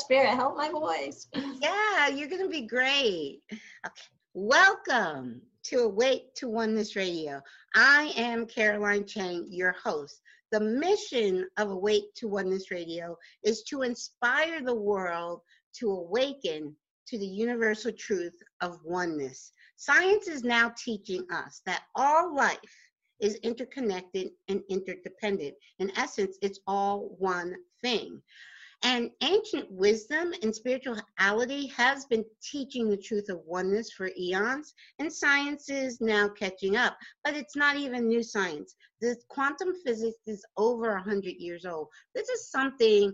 Spirit, help my voice. Yeah, you're going to be great. Okay. Welcome to Awake to Oneness Radio. I am Caroline Chang, your host. The mission of Awake to Oneness Radio is to inspire the world to awaken to the universal truth of oneness. Science is now teaching us that all life is interconnected and interdependent. In essence, it's all one thing. And ancient wisdom and spirituality has been teaching the truth of oneness for eons, and science is now catching up. But it's not even new science. The quantum physics is over 100 years old. This is something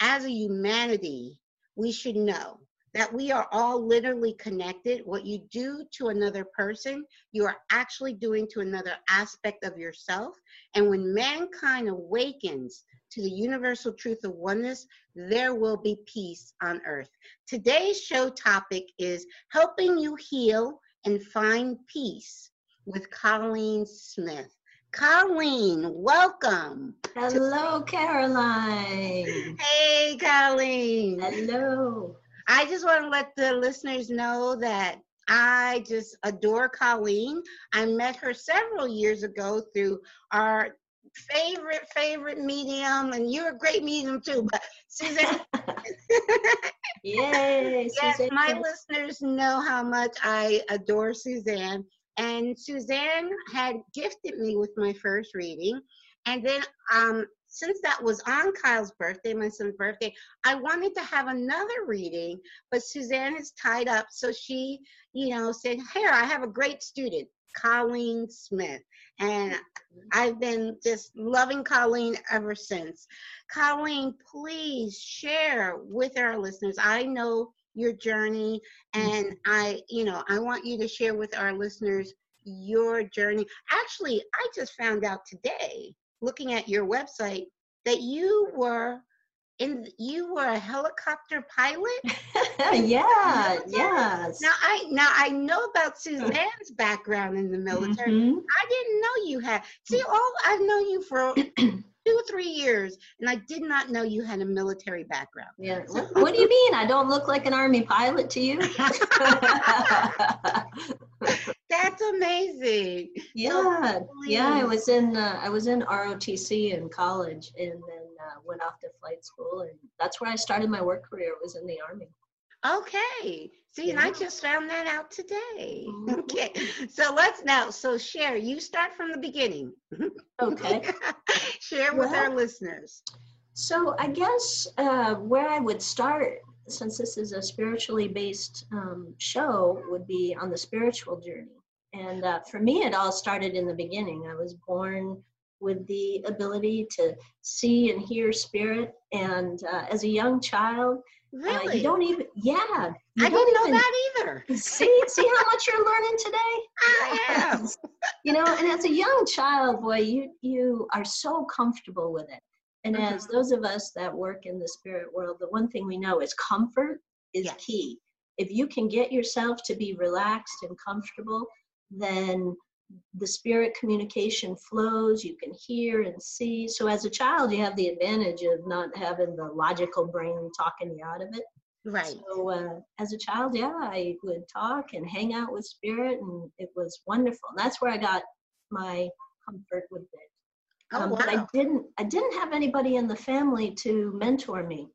as a humanity we should know that we are all literally connected. What you do to another person, you are actually doing to another aspect of yourself. And when mankind awakens to the universal truth of oneness, there will be peace on earth. Today's show topic is helping you heal and find peace with Colleen Smith. Colleen, welcome. Hello, Caroline. Hey, Colleen. Hello. I just want to let the listeners know that I just adore Colleen. I met her several years ago through our favorite, favorite medium, and you're a great medium too, but Suzanne. Yay, yes, Suzanne. my listeners know how much I adore Suzanne. And Suzanne had gifted me with my first reading. And then um, since that was on Kyle's birthday, my son's birthday, I wanted to have another reading, but Suzanne is tied up. So she, you know, said, Here, I have a great student, Colleen Smith. And I've been just loving Colleen ever since. Colleen, please share with our listeners. I know your journey, and I, you know, I want you to share with our listeners your journey. Actually, I just found out today looking at your website that you were in you were a helicopter pilot yeah, yes. now i now i know about suzanne's background in the military Mhm. i didn't know you had see all i've known you for two or three years and i did not know you had a military background Yeah. What, what do you mean? I don't look like an army pilot to you? that's amazing yeah, yeah. I was in uh, I was in ROTC in college, and then uh, went off to flight school, and that's where I started my work career. Was in the army. Okay. See, and I just found that out today. Mhm. Okay. So let's now, so share, you start from the beginning. Okay. share with our listeners. So I guess uh, where I would start, since this is a spiritually based um, show, would be on the spiritual journey. And uh, for me, it all started in the beginning. I was born with the ability to see and hear spirit, and uh, as a young child, uh, Really? you don't even yeah. I don't didn't know even- that either. See, see how much you're learning today. I am. you know and as a young child boy you you are so comfortable with it and Mhm. as those of us that work in the spirit world the one thing we know is comfort is Yes. key if you can get yourself to be relaxed and comfortable then the spirit communication flows you can hear and see so as a child you have the advantage of not having the logical brain talking you out of it Right. so uh, as a child, yeah, I would talk and hang out with spirit, and it was wonderful. And that's where I got my comfort with it. Oh, Um, But I didn't, I didn't have anybody in the family to mentor me.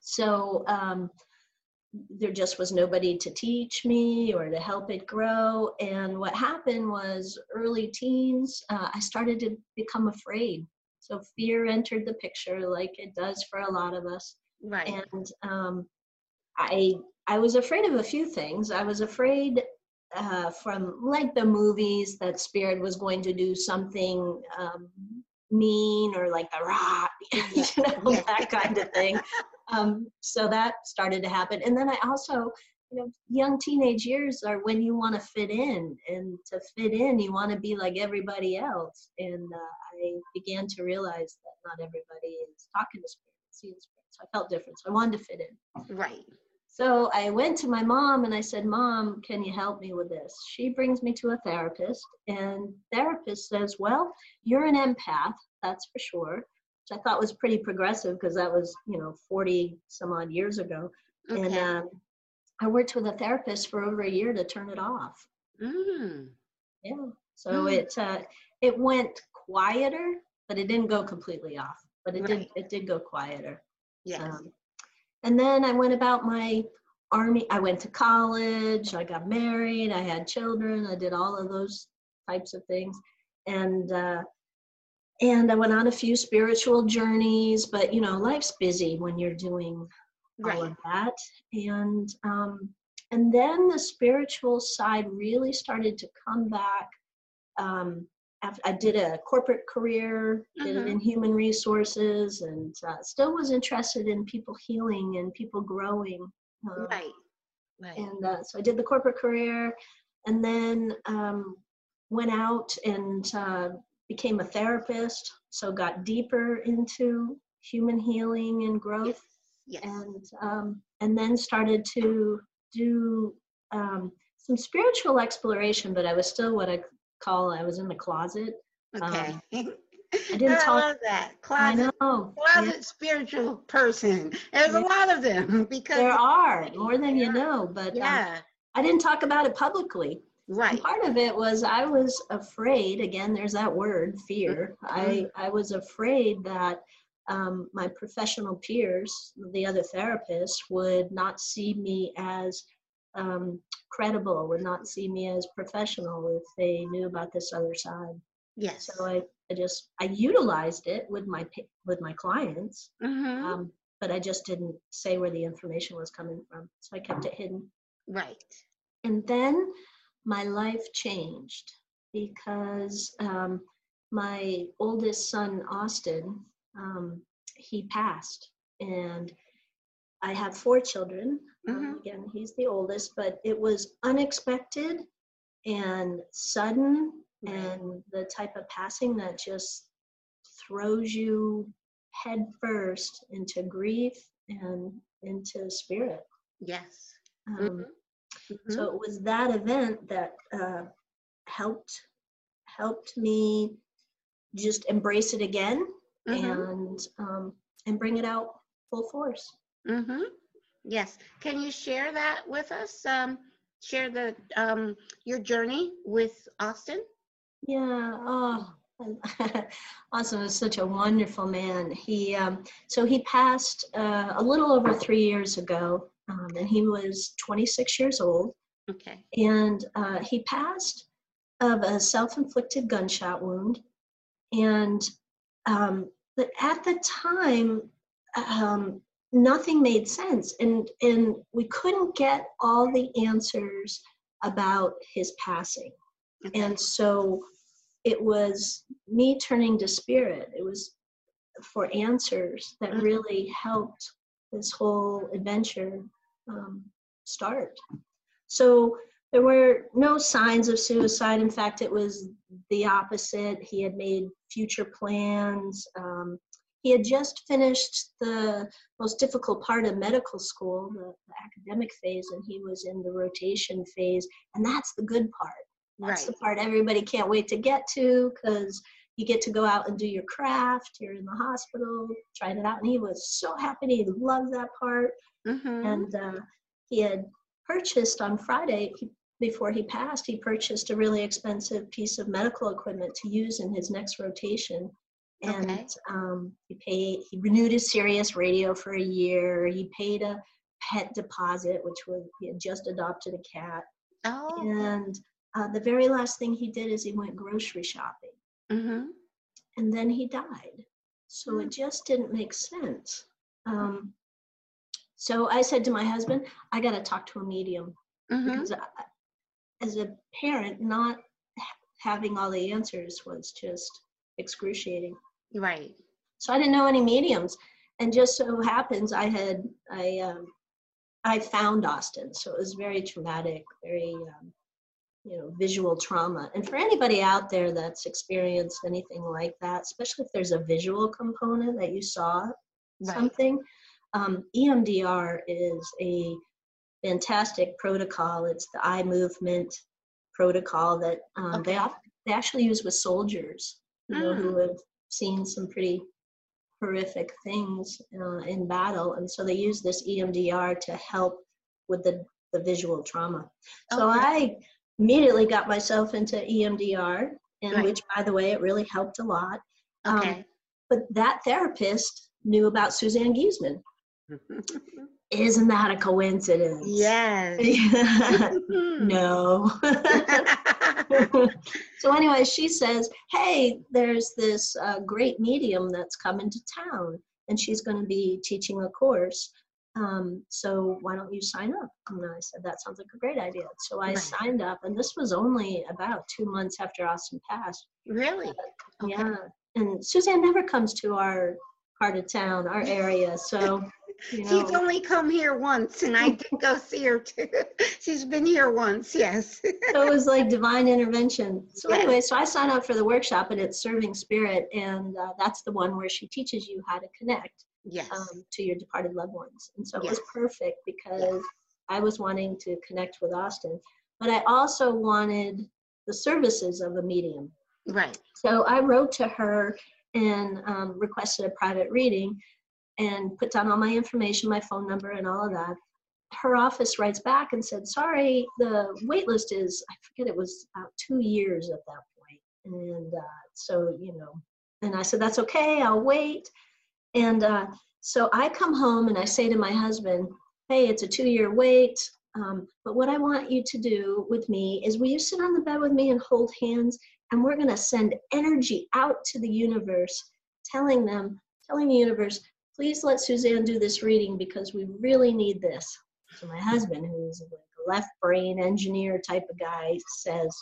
So um, there just was nobody to teach me or to help it grow. And what happened was, early teens, uh, I started to become afraid. So fear entered the picture, like it does for a lot of us Right. and um, I I was afraid of a few things. I was afraid uh, from like the movies that spirit was going to do something um, mean or like the rah, you know, Yeah. that kind of thing. Um, so that started to happen, and then I also. You know, young teenage years are when you want to fit in, and to fit in, you want to be like everybody else. And uh, I began to realize that not everybody is talking to spirit, seeing spirit. So I felt different. So I wanted to fit in. right. So I went to my mom and I said, Mom, can you help me with this? She brings me to a therapist, and therapist says, Well, you're an empath, that's for sure. I thought was pretty progressive because that was, you know, 40 some odd years ago. Okay. And um, I worked with a therapist for over a year to turn it off. mm. Yeah. So Mm. it uh, it went quieter, but it didn't go completely off. But it Right. did it did go quieter. Yes. Um, and then I went about my army. I went to college. I got married. I had children. I did all of those types of things, and uh, and I went on a few spiritual journeys. But you know, life's busy when you're doing all of that, and um, and then the spiritual side really started to come back. Um, I did a corporate career, did it Mhm. in human resources, and uh, still was interested in people healing and people growing. Uh, Right. Right. And uh, so I did the corporate career, and then um, went out and uh, became a therapist. So got deeper into human healing and growth yes. and um, and then started to do um, some spiritual exploration, but I was still what I call I was in the closet. okay. I didn't I love that. I Closet, know closet spiritual person. There's a lot of them because there are more than you know, but um, yeah. I didn't talk about it publicly. Right. part of it was I was afraid. Again, there's that word, fear. I I was afraid that um, my professional peers, the other therapists, would not see me as um, credible, would not see me as professional if they knew about this other side. Yes. So I, I just I utilized it with my with my clients, hmm um, but I just didn't say where the information was coming from. So I kept it hidden. right. And then my life changed because um, my oldest son, Austin, um, he passed. And I have four children. Um, Mhm. again, he's the oldest, but it was unexpected and sudden Right. and the type of passing that just throws you head first into grief and into spirit. Yes. Um, Mhm. Mhm. so it was that event that uh, helped helped me just embrace it again Mhm. and um, and bring it out full force. Mm-hmm. Yes. Can you share that with us? Um, share the um, your journey with Austin. Yeah. Oh, Austin was such a wonderful man. He um, so he passed uh, a little over three years ago, um, and he was 26 years old. Okay. and uh, he passed of a self-inflicted gunshot wound and um, but at the time um, nothing made sense and and we couldn't get all the answers about his passing Okay. and so it was me turning to spirit it was for answers that Mhm. really helped this whole adventure um, start. So there were no signs of suicide. In fact it was the opposite. He had made future plans. Um, he had just finished the most difficult part of medical school the, the academic phase and he was in the rotation phase. And that's the good part. That's right. the part everybody can't wait to get to because you get to go out and do your craft. You're in the hospital trying it out. And he was so happy. He loved that part. Mm-hmm. And uh, he had purchased on Friday, he, before he passed, he purchased a really expensive piece of medical equipment to use in his next rotation. And Okay. um, he paid, he renewed his Sirius radio for a year. He paid a pet deposit, which was, he had just adopted a cat. oh. And uh, the very last thing he did is he went grocery shopping Mm-hmm. and then he died. So it just didn't make sense. Um, so I said to my husband, I got to talk to a medium Mm-hmm. because I, as a parent, not having all the answers was just excruciating. Right. So I didn't know any mediums, and just so happens I had I um, I found Austin, so it was very traumatic, very um, you know visual trauma. And for anybody out there that's experienced anything like that, especially if there's a visual component that you saw Right. something, um, EMDR is a fantastic protocol. It's the eye movement protocol that um, they Okay. op- they actually use with soldiers, you know, who have seen some pretty horrific things uh, in battle, and so they use this EMDR to help with the the visual trauma. So Okay. I immediately got myself into EMDR, and Right. which, by the way, it really helped a lot. Um, Okay. but that therapist knew about Suzanne Giesemann. Isn't that a coincidence? yes. no. so anyway, she says, "Hey, there's this uh, great medium that's coming to town, and she's going to be teaching a course. Um, so why don't you sign up?" And I said, "That sounds like a great idea." So I Right. signed up, and this was only about two months after Austin passed. really? Okay. Yeah, and Suzanne never comes to our part of town, our area, so. You know, She's only come here once, and I did go see her too. She's been here once, yes. so it was like divine intervention. So Yes. anyway, so I signed up for the workshop, and it's Serving Spirit, and uh, that's the one where she teaches you how to connect yes. um, to your departed loved ones. And so it Yes. was perfect because I was wanting to connect with Austin, but I also wanted the services of a medium. right. So I wrote to her and um, requested a private reading and put down all my information, my phone number, and all of that. Her office writes back and said, Sorry, the wait list is, I forget, it was about two years at that point. And uh, so, you know, and I said, That's okay, I'll wait. And uh, so I come home and I say to my husband, Hey, it's a two year wait. Um, but what I want you to do with me is, will you sit on the bed with me and hold hands? and we're going to send energy out to the universe telling them telling the universe please let suzanne do this reading because we really need this so my husband who's a left brain engineer type of guy says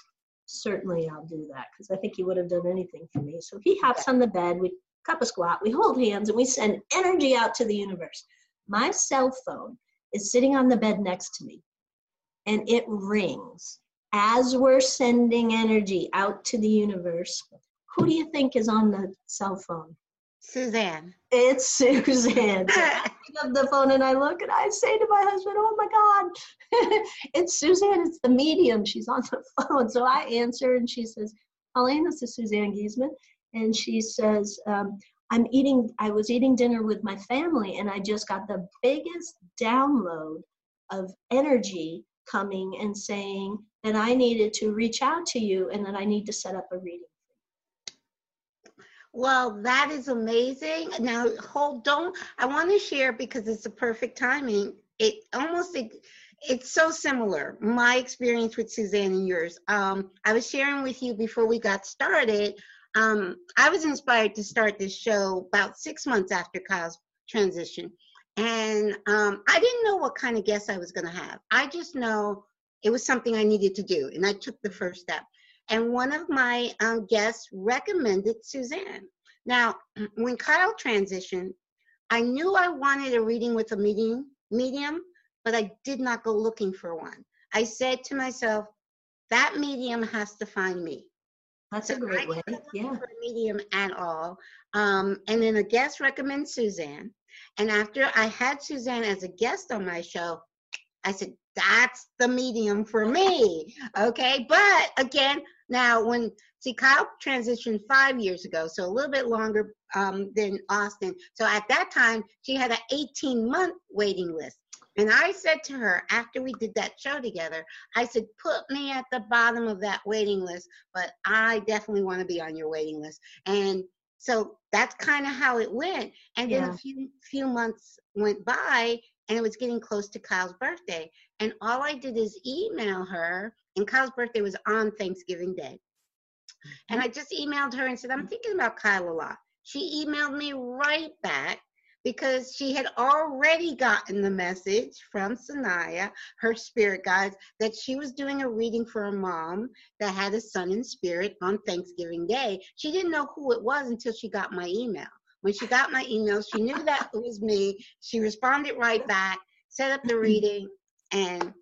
certainly i'll do that because i think he would have done anything for me so he hops on the bed we cup a squat we hold hands and we send energy out to the universe my cell phone is sitting on the bed next to me and it rings as we're sending energy out to the universe, who do you think is on the cell phone? Suzanne. It's Suzanne. So I pick up the phone and I look and I say to my husband, Oh my God, it's Suzanne. It's the medium. She's on the phone. So I answer and she says, Colleen, this is Suzanne Giesemann. And she says, um, I'm eating, I was eating dinner with my family and I just got the biggest download of energy coming and saying that I needed to reach out to you and that I need to set up a reading. Well, that is amazing. Now, hold on. I want to share because it's the perfect timing. It almost it, it's so similar. My experience with Suzanne and yours. Um, I was sharing with you before we got started. Um, I was inspired to start this show about six months after Kyle's transition, and um, I didn't know what kind of guests I was going to have. I just know it was something I needed to do, and I took the first step and one of my um, guests recommended Suzanne. Now, when Kyle transitioned, I knew I wanted a reading with a medium, medium, but I did not go looking for one. I said to myself, that medium has to find me. That's a great way. Yeah. For a medium at all. Um, and then a guest recommends Suzanne. And after I had Suzanne as a guest on my show, I said, that's the medium for me. Okay. But again, now when see Kyle transitioned five years ago, so a little bit longer um, than Austin. So at that time, she had an 18 month waiting list. And I said to her after we did that show together, I said, put me at the bottom of that waiting list, but I definitely want to be on your waiting list. And so that's kind of how it went. And then Yeah. a few few months went by and it was getting close to Kyle's birthday. And all I did is email her, and Kyle's birthday was on Thanksgiving Day. And mm-hmm. I just emailed her and said, I'm thinking about Kyle a lot. She emailed me right back because she had already gotten the message from Sanaya, her spirit guides, that she was doing a reading for a mom that had a son in spirit on Thanksgiving Day. She didn't know who it was until she got my email. When she got my email, she knew that it was me. She responded right back, set up the reading, and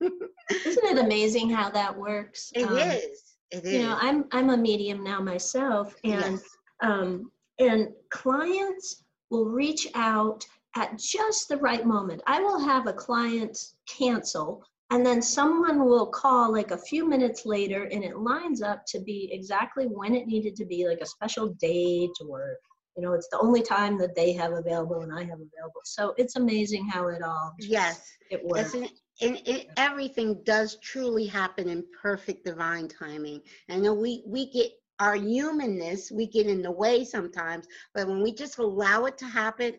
Isn't it amazing how that works? it Um, is. It is. You know, I'm I'm a medium now myself, and yes. um, and clients will reach out at just the right moment. I will have a client cancel, and then someone will call like a few minutes later, and it lines up to be exactly when it needed to be, like a special date or you know it's the only time that they have available and i have available so it's amazing how it all just, yes it works and, and it, everything does truly happen in perfect divine timing. I know we we get our humanness, we get in the way sometimes, but when we just allow it to happen,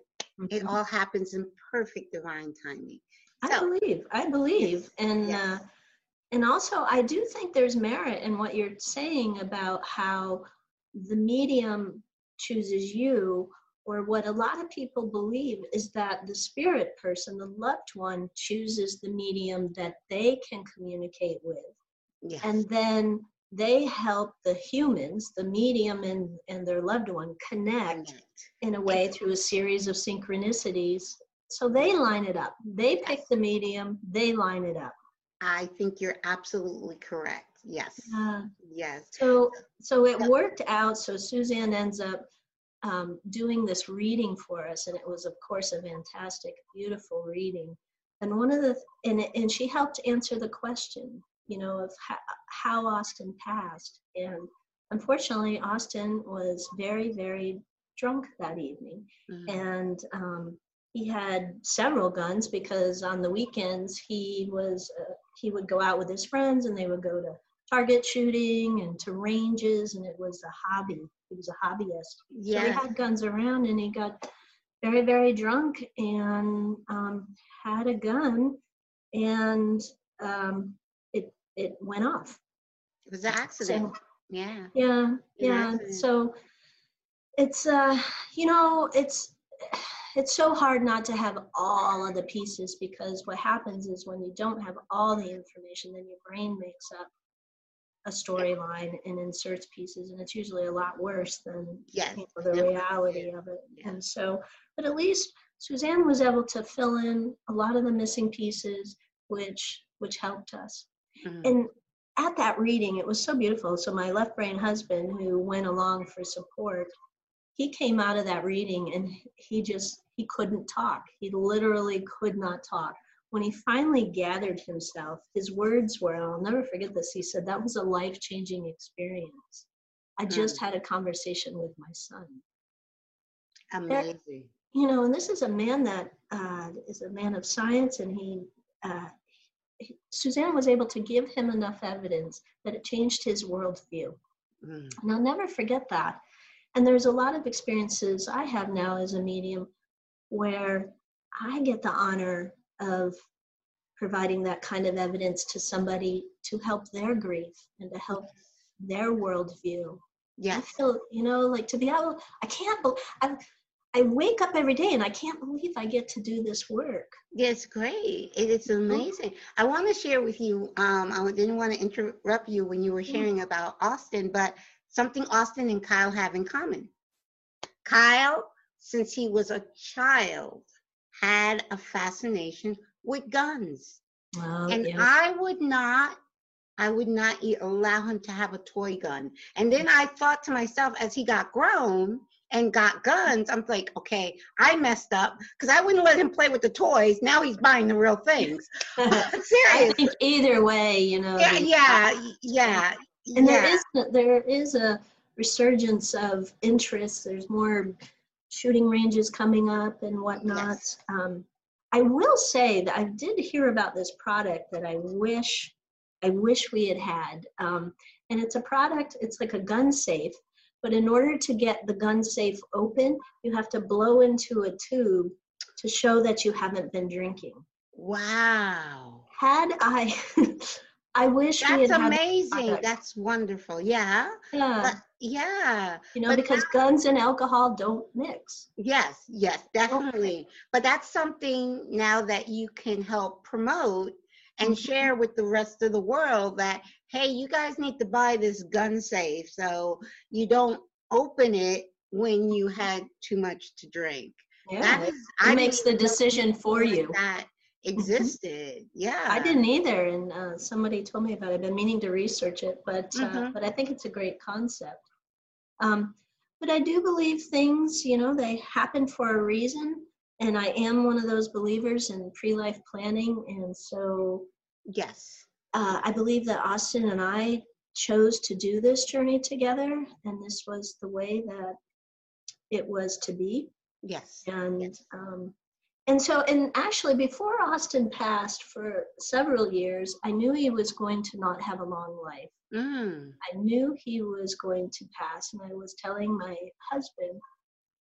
it Mhm. all happens in perfect divine timing. i believe i believe and yes. uh and also i do think there's merit in what you're saying about how the medium chooses you or what a lot of people believe is that the spirit person the loved one chooses the medium that they can communicate with yes, and then they help the humans the medium and, and their loved one connect in a way through a series of synchronicities. So they line it up. They pick the medium they line it up. I think you're absolutely correct. Yes, uh, yes. so so it worked out. So suzanne ends up um, doing this reading for us and it was of course a fantastic beautiful reading. And one of the and, and she helped answer the question you know of how, how austin passed. And unfortunately austin was very very drunk that evening. Mhm. and um, he had several guns because on the weekends he was uh, he would go out with his friends and they would go to target shooting and to ranges and it was a hobby. He was a hobbyist. So he had guns around and he got very very drunk and um, had a gun and um, it went off. It was an accident. so yeah, yeah. Yeah so it's uh you know it's it's so hard not to have all of the pieces because what happens is when you don't have all the information then your brain makes up a storyline and inserts pieces and it's usually a lot worse than yes. you know, the reality of it. Yeah. and so but at least suzanne was able to fill in a lot of the missing pieces which which helped us Mhm. and at that reading it was so beautiful. So my left brain husband who went along for support he came out of that reading and he just he couldn't talk. He literally could not talk. When he finally gathered himself his words were i'll never forget this he said that was a life-changing experience. I just had a conversation with my son. Amazing. you know and this is a man that uh, is a man of science and he uh, he- suzanne was able to give him enough evidence that it changed his worldview Mm. and I'll never forget that. And there's a lot of experiences I have now as a medium where I get the honor of providing that kind of evidence to somebody to help their grief and to help their worldview. I Yes. feel, you know, like to be able, I can't, bel I, wake up every day and I can't believe I get to do this work. It's great. It is amazing. I want to share with you. Um, I didn't want to interrupt you when you were sharing about Austin, but something Austin and Kyle have in common. Kyle, since he was a child, had a fascination with guns, Well, and yeah. I would not. I would not allow him to have a toy gun. And then I thought to myself, as he got grown and got guns, I'm like, okay, I messed up because I wouldn't let him play with the toys. Now he's buying the real things. I think either way, you know. Yeah, yeah, yeah. and yeah. there is there is a resurgence of interest there's more shooting ranges coming up and whatnot Yes. um, i will say that i did hear about this product that i wish i wish we had had um, and it's a product it's like a gun safe but in order to get the gun safe open you have to blow into a tube to show that you haven't been drinking Wow. had i i wish we That's amazing. That's wonderful. Yeah. yeah. But yeah. you know But because guns and alcohol don't mix Yes, yes, definitely. But that's something now that you can help promote and Mhm. share with the rest of the world that, hey, you guys need to buy this gun safe so you don't open it when you had too much to drink. yeah That is, it makes the decision for you That existed. Yeah. i didn't either and uh, somebody told me about it i've been meaning to research it but uh, Mhm. but i think it's a great concept um, but i do believe things you know they happen for a reason and i am one of those believers in pre-life planning and so Yes. uh, I believe that Austin and I chose to do this journey together, and this was the way that it was to be. Yes. And yes. um, and so and actually before Austin passed for several years, I knew he was going to not have a long life. Mm. I knew he was going to pass, and I was telling my husband,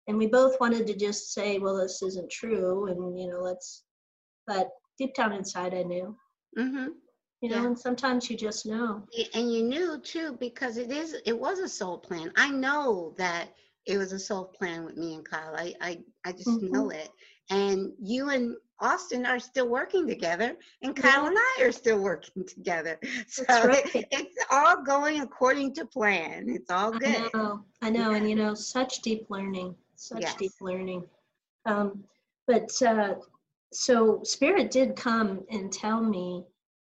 and we both wanted to just say, "Well, this isn't true," and you know, let's. But deep down inside, I knew. Mm-hmm. You know, Yeah. and sometimes you just know. And you knew too because it is it was a soul plan. I know that it was a soul plan with me and Kyle. I I, I just Mhm. know it. And you and Austin are still working together, and Kyle and I are still working together. So right. it's all going according to plan. It's all good. I know, I know, and you know, such deep learning, such Yes. deep learning. Um, but uh, so Spirit did come and tell me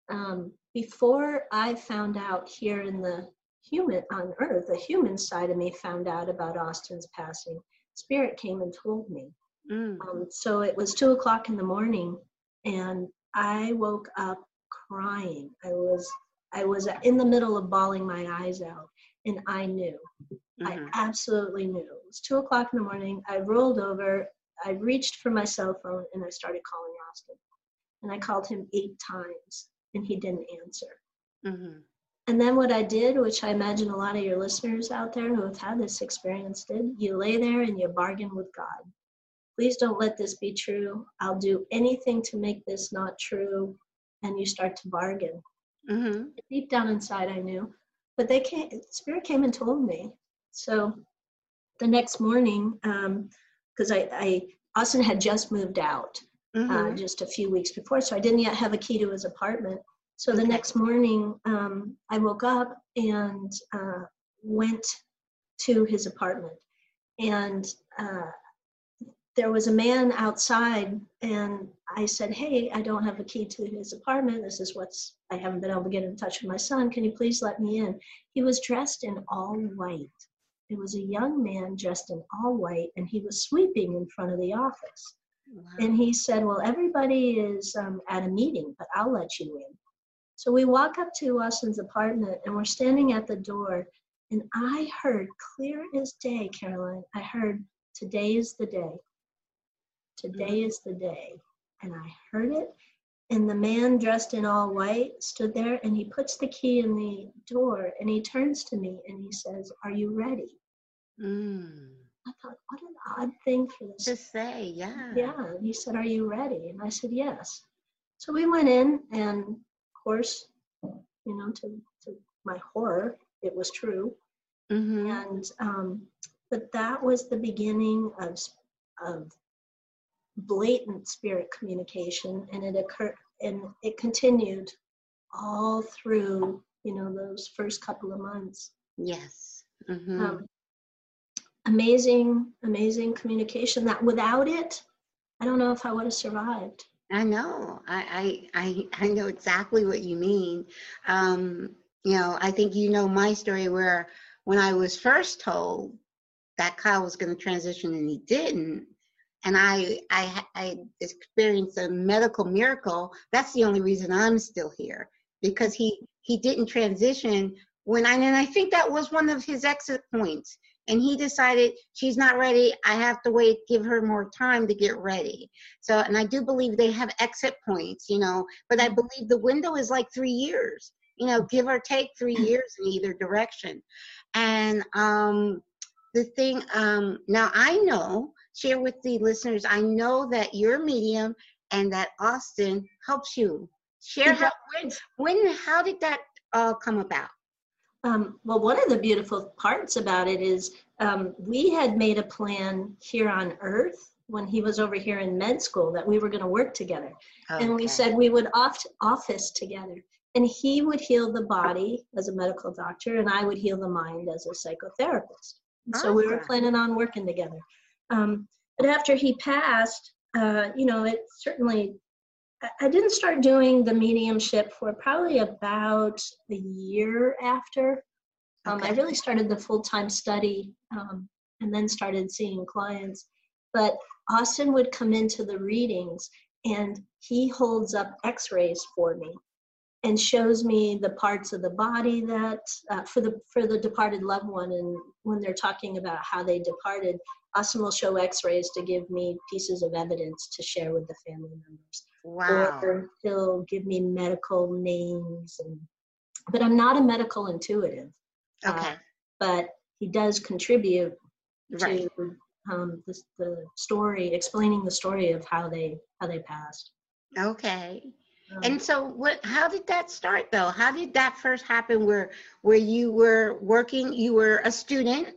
um, before I found out here in the human on Earth, the human side of me found out about Austin's passing. Spirit came and told me. Mm. Um, so it was two o'clock in the morning, and I woke up crying. I was I was in the middle of bawling my eyes out, and I knew. I Mhm. absolutely knew. It was two o'clock in the morning. I rolled over. I reached for my cell phone and I started calling Austin. And I called him eight times, and he didn't answer. Mhm. And then what I did, which I imagine a lot of your listeners out there who have had this experience did, you lay there and you bargain with God. Please don't let this be true. I'll do anything to make this not true. And you start to bargain. Mhm. Deep down inside, I knew. But they came, Spirit came and told me. So the next morning, because I, I, Austin had just moved out uh, Mhm. just a few weeks before, so I didn't yet have a key to his apartment. So the next morning, um, I woke up and uh, went to his apartment, and uh, there was a man outside, and I said, "Hey, I don't have a key to his apartment. This is what's I haven't been able to get in touch with my son. Can you please let me in?" He was dressed in all white. It was a young man dressed in all white, and he was sweeping in front of the office. Wow. And he said, Well, everybody is um, at a meeting, but I'll let you in. So we walk up to Austin's apartment and we're standing at the door. And I heard clear as day, Caroline, I heard, Today is the day. Today is the day. And I heard it. And the man dressed in all white stood there and he puts the key in the door and he turns to me and he says, Are you ready? Mm. I thought, What an odd thing for this To say, yeah. yeah and he said are you ready and i said yes so we went in and of course you know to, to my horror it was true Mhm. and um, but that was the beginning of of blatant spirit communication and it occurred and it continued all through you know those first couple of months Yes. Mhm. um, amazing amazing communication that without it i don't know if i would have survived I know. I, I I I know exactly what you mean. Um, you know, I think you know my story where when I was first told that Kyle was going to transition and he didn't, and I I I experienced a medical miracle. That's the only reason I'm still here because he he didn't transition when I and I think that was one of his exit points. And he decided she's not ready. I have to wait, give her more time to get ready. So, and I do believe they have exit points, you know, but I believe the window is like three years, you know, give or take three years in either direction. And um, the thing, um, now I know, share with the listeners, I know that you're medium and that Austin helps you. Share how, when, when, how did that all come about? Um, well, one of the beautiful parts about it is um, we had made a plan here on Earth when he was over here in med school that we were going to work together. And we said we would oft office together. And he would heal the body as a medical doctor, and I would heal the mind as a psychotherapist. And so we were planning on working together. Um, but after he passed, uh, you know, it certainly I- I didn't start doing the mediumship for probably about a year after. Um, I really started the full time study um, and then started seeing clients. But Austin would come into the readings and he holds up x rays for me and shows me the parts of the body that uh, for the for the departed loved one and when they're talking about how they departed Austin will show x-rays to give me pieces of evidence to share with the family members. Wow. Or he'll give me medical names and but I'm not a medical intuitive. uh, Okay. But he does contribute right. to um, the, the story, explaining the story of how they how they passed. Okay. Um, And so what how did that start though? How did that first happen where where you were working, you were a student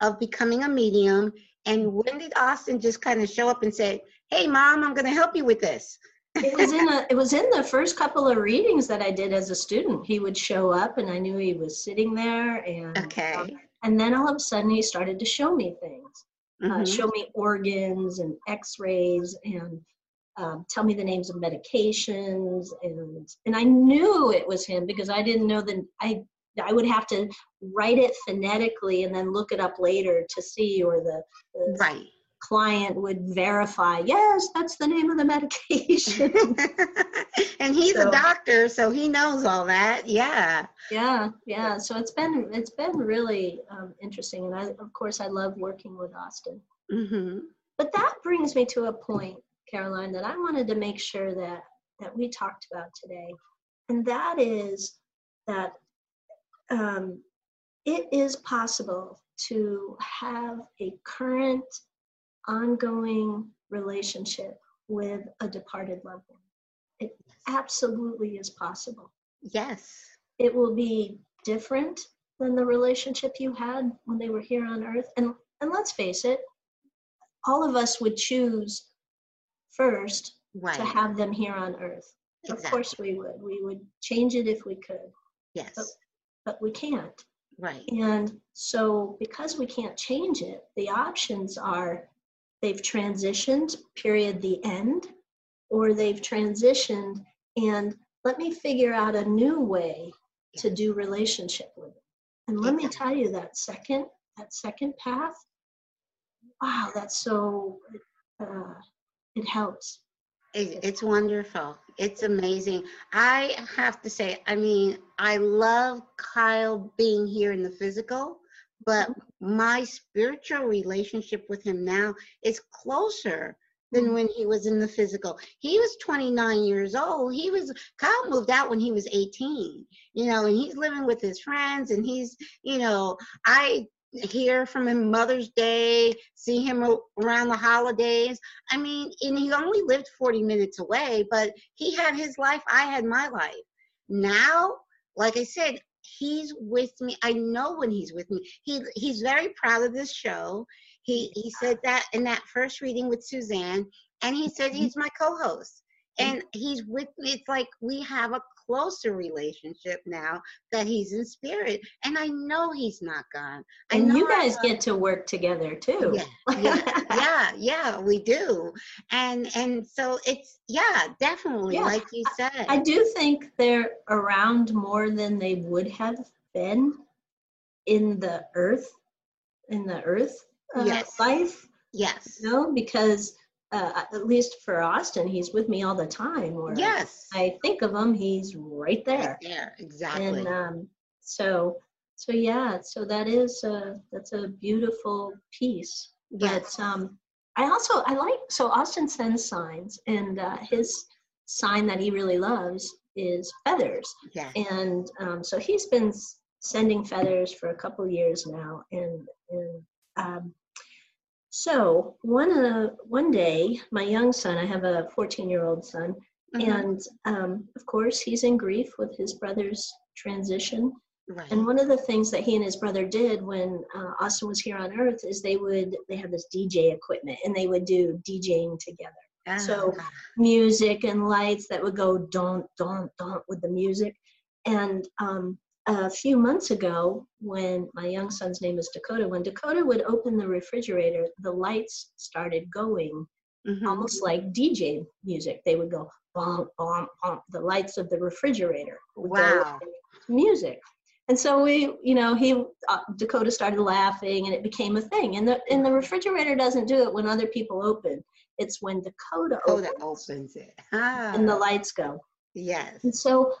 of becoming a medium and when did Austin just kind of show up and say, "Hey mom, I'm going to help you with this?" it was in a, it was in the first couple of readings that I did as a student. He would show up, and I knew he was sitting there, and Okay. um, and then all of a sudden he started to show me things, uh, Mhm. show me organs and X-rays, and um, tell me the names of medications, and and I knew it was him because I didn't know that I I would have to write it phonetically and then look it up later to see, or the, the Right. client would verify, yes, that's the name of the medication. and he's So- a doctor, so he knows all that. Yeah. yeah yeah so it's been it's been really um, interesting and i of course i love working with austin hmm but that brings me to a point caroline that i wanted to make sure that that we talked about today and that is that um, it is possible to have a current ongoing relationship with a departed loved one. It absolutely is possible. Yes. it will be different than the relationship you had when they were here on earth. And and let's face it all of us would choose first Right. to have them here on earth. Of course we would. We would change it if we could. Yes. but we can't. Right. and so because we can't change it the options are they've transitioned period the end or they've transitioned and let me figure out a new way to do relationship with it. And let me tell you that second that second path wow that's so uh, it helps It, it's wonderful. It's amazing. I have to say, I mean, I love Kyle being here in the physical, but mm-hmm. my spiritual relationship with him now is closer than mm-hmm. when he was in the physical. He was 29 years old. He was Kyle moved out when he was 18. You know, and he's living with his friends and he's, you know, I hear from him Mother's Day, see him around the holidays. I mean, and he only lived 40 minutes away, but he had his life, I had my life. Now, like I said, he's with me. I know when he's with me. He he's very proud of this show. He he said that in that first reading with Suzanne, and he said mm-hmm. he's my co-host. Mm-hmm. And he's with me. It's like we have a closer relationship now that he's in spirit. And I know he's not gone. I and you guys get to work together too yeah, yeah, yeah, yeah, we do. And and so it's yeah, definitely Yeah, like you said. I do think they're around more than they would have been in the earth, in the earth uh, Yes. life, yes. you know, because uh, at least for Austin, he's with me all the time. Or Yes. I think of him, he's right there. There, exactly. And um, so, so yeah, so that is a, that's a beautiful piece. yes. But um, I also I like so Austin sends signs, and uh, his sign that he really loves is feathers, yes. and um, so he's been sending feathers for a couple years now, and and um, so one uh, one day my young son, I have a 14 year old son, Mhm. and um, of course he's in grief with his brother's transition, right. and one of the things that he and his brother did when uh, Austin was here on Earth is they would they had this DJ equipment and they would do DJing together, so- Ah, music and lights that would go don't don't don't with the music. And um, a few months ago, when my young son's name is Dakota, when Dakota would open the refrigerator, the lights started going mhm. almost like DJ music. They would go bump bump bump. The lights of the refrigerator would Wow. music. And so we, you know, he uh, Dakota started laughing, and it became a thing. And the and the refrigerator doesn't do it when other people open. It's when Dakota Oh, that opens opens it. Ah, and the lights go. yes. And so,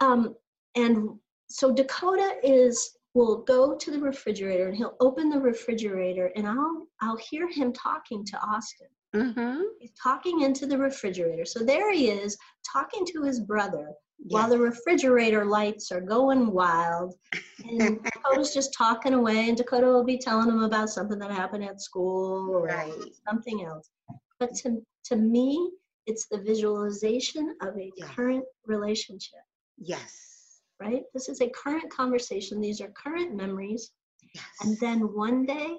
um, and so Dakota is will go to the refrigerator and he'll open the refrigerator and I'll I'll hear him talking to Austin. Mm-hmm. He's talking into the refrigerator. So there he is talking to his brother while the refrigerator lights are going wild. And Dakota's just talking away, and Dakota will be telling him about something that happened at school or Right. something else. But to, to me, it's the visualization of a Yes. current relationship, Yes. Right? This is a current conversation. These are current memories. Yes. And then one day,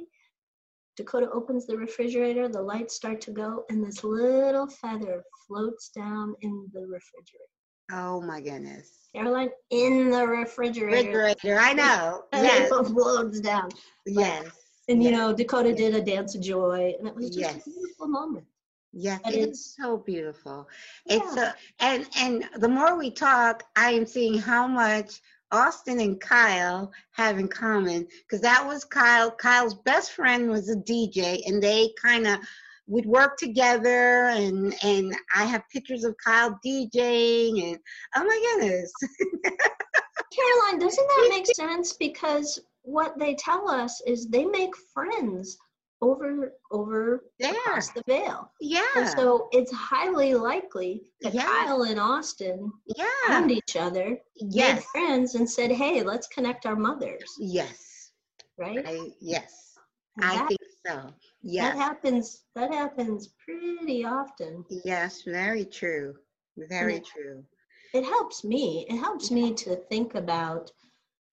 Dakota opens the refrigerator, the lights start to go, and this little feather floats down in the refrigerator. Oh my goodness. Caroline, in the refrigerator. Refrigerator. I know. Yes. it floats down. Yes. And you know, Dakota did a dance of joy, and it was just Yes. a beautiful moment. Yes, but it is it's- so beautiful. It's a, and and the more we talk, I am seeing how much Austin and Kyle have in common because that was Kyle. Kyle's best friend was a DJ, and they kind of would work together. And and I have pictures of Kyle DJing, and oh my goodness, Caroline, doesn't that make sense? Because what they tell us is they make friends over over yeah, across the veil. And yeah, so it's highly likely that Yeah. Kyle and Austin yeah, found each other, made friends, and said, "Hey, let's connect our mothers." yes, Right? I, yes, And I that, think so. Yes. that happens. That happens pretty often. Yes, very true. Very it- true. It helps me. It helps me to think about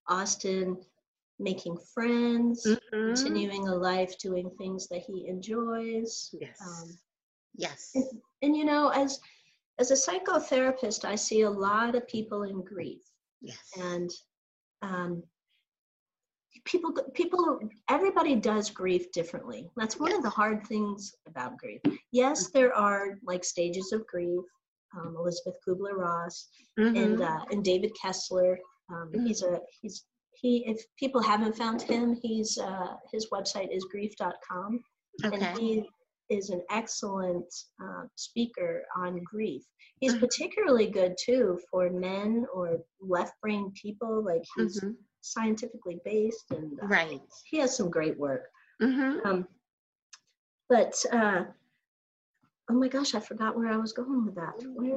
Austin making friends, Mhm. continuing a life doing things that he enjoys. Yes. um, yes. And, and you know, as as a psychotherapist, I see a lot of people in grief. Yes. and um, people people everybody does grief differently that's one of the hard things about grief yes there are like stages of grief um, elizabeth kubler-ross and Mhm. uh, and david kessler um, he's a he's he if people haven't found him he's uh, his website is grief.com and he is an excellent uh, speaker on grief. He's Mhm. particularly good too for men or left brain people. Like he's Mhm. scientifically based and uh, Right. he has some great work. hmm Um, but uh, oh my gosh, I forgot where I was going with that.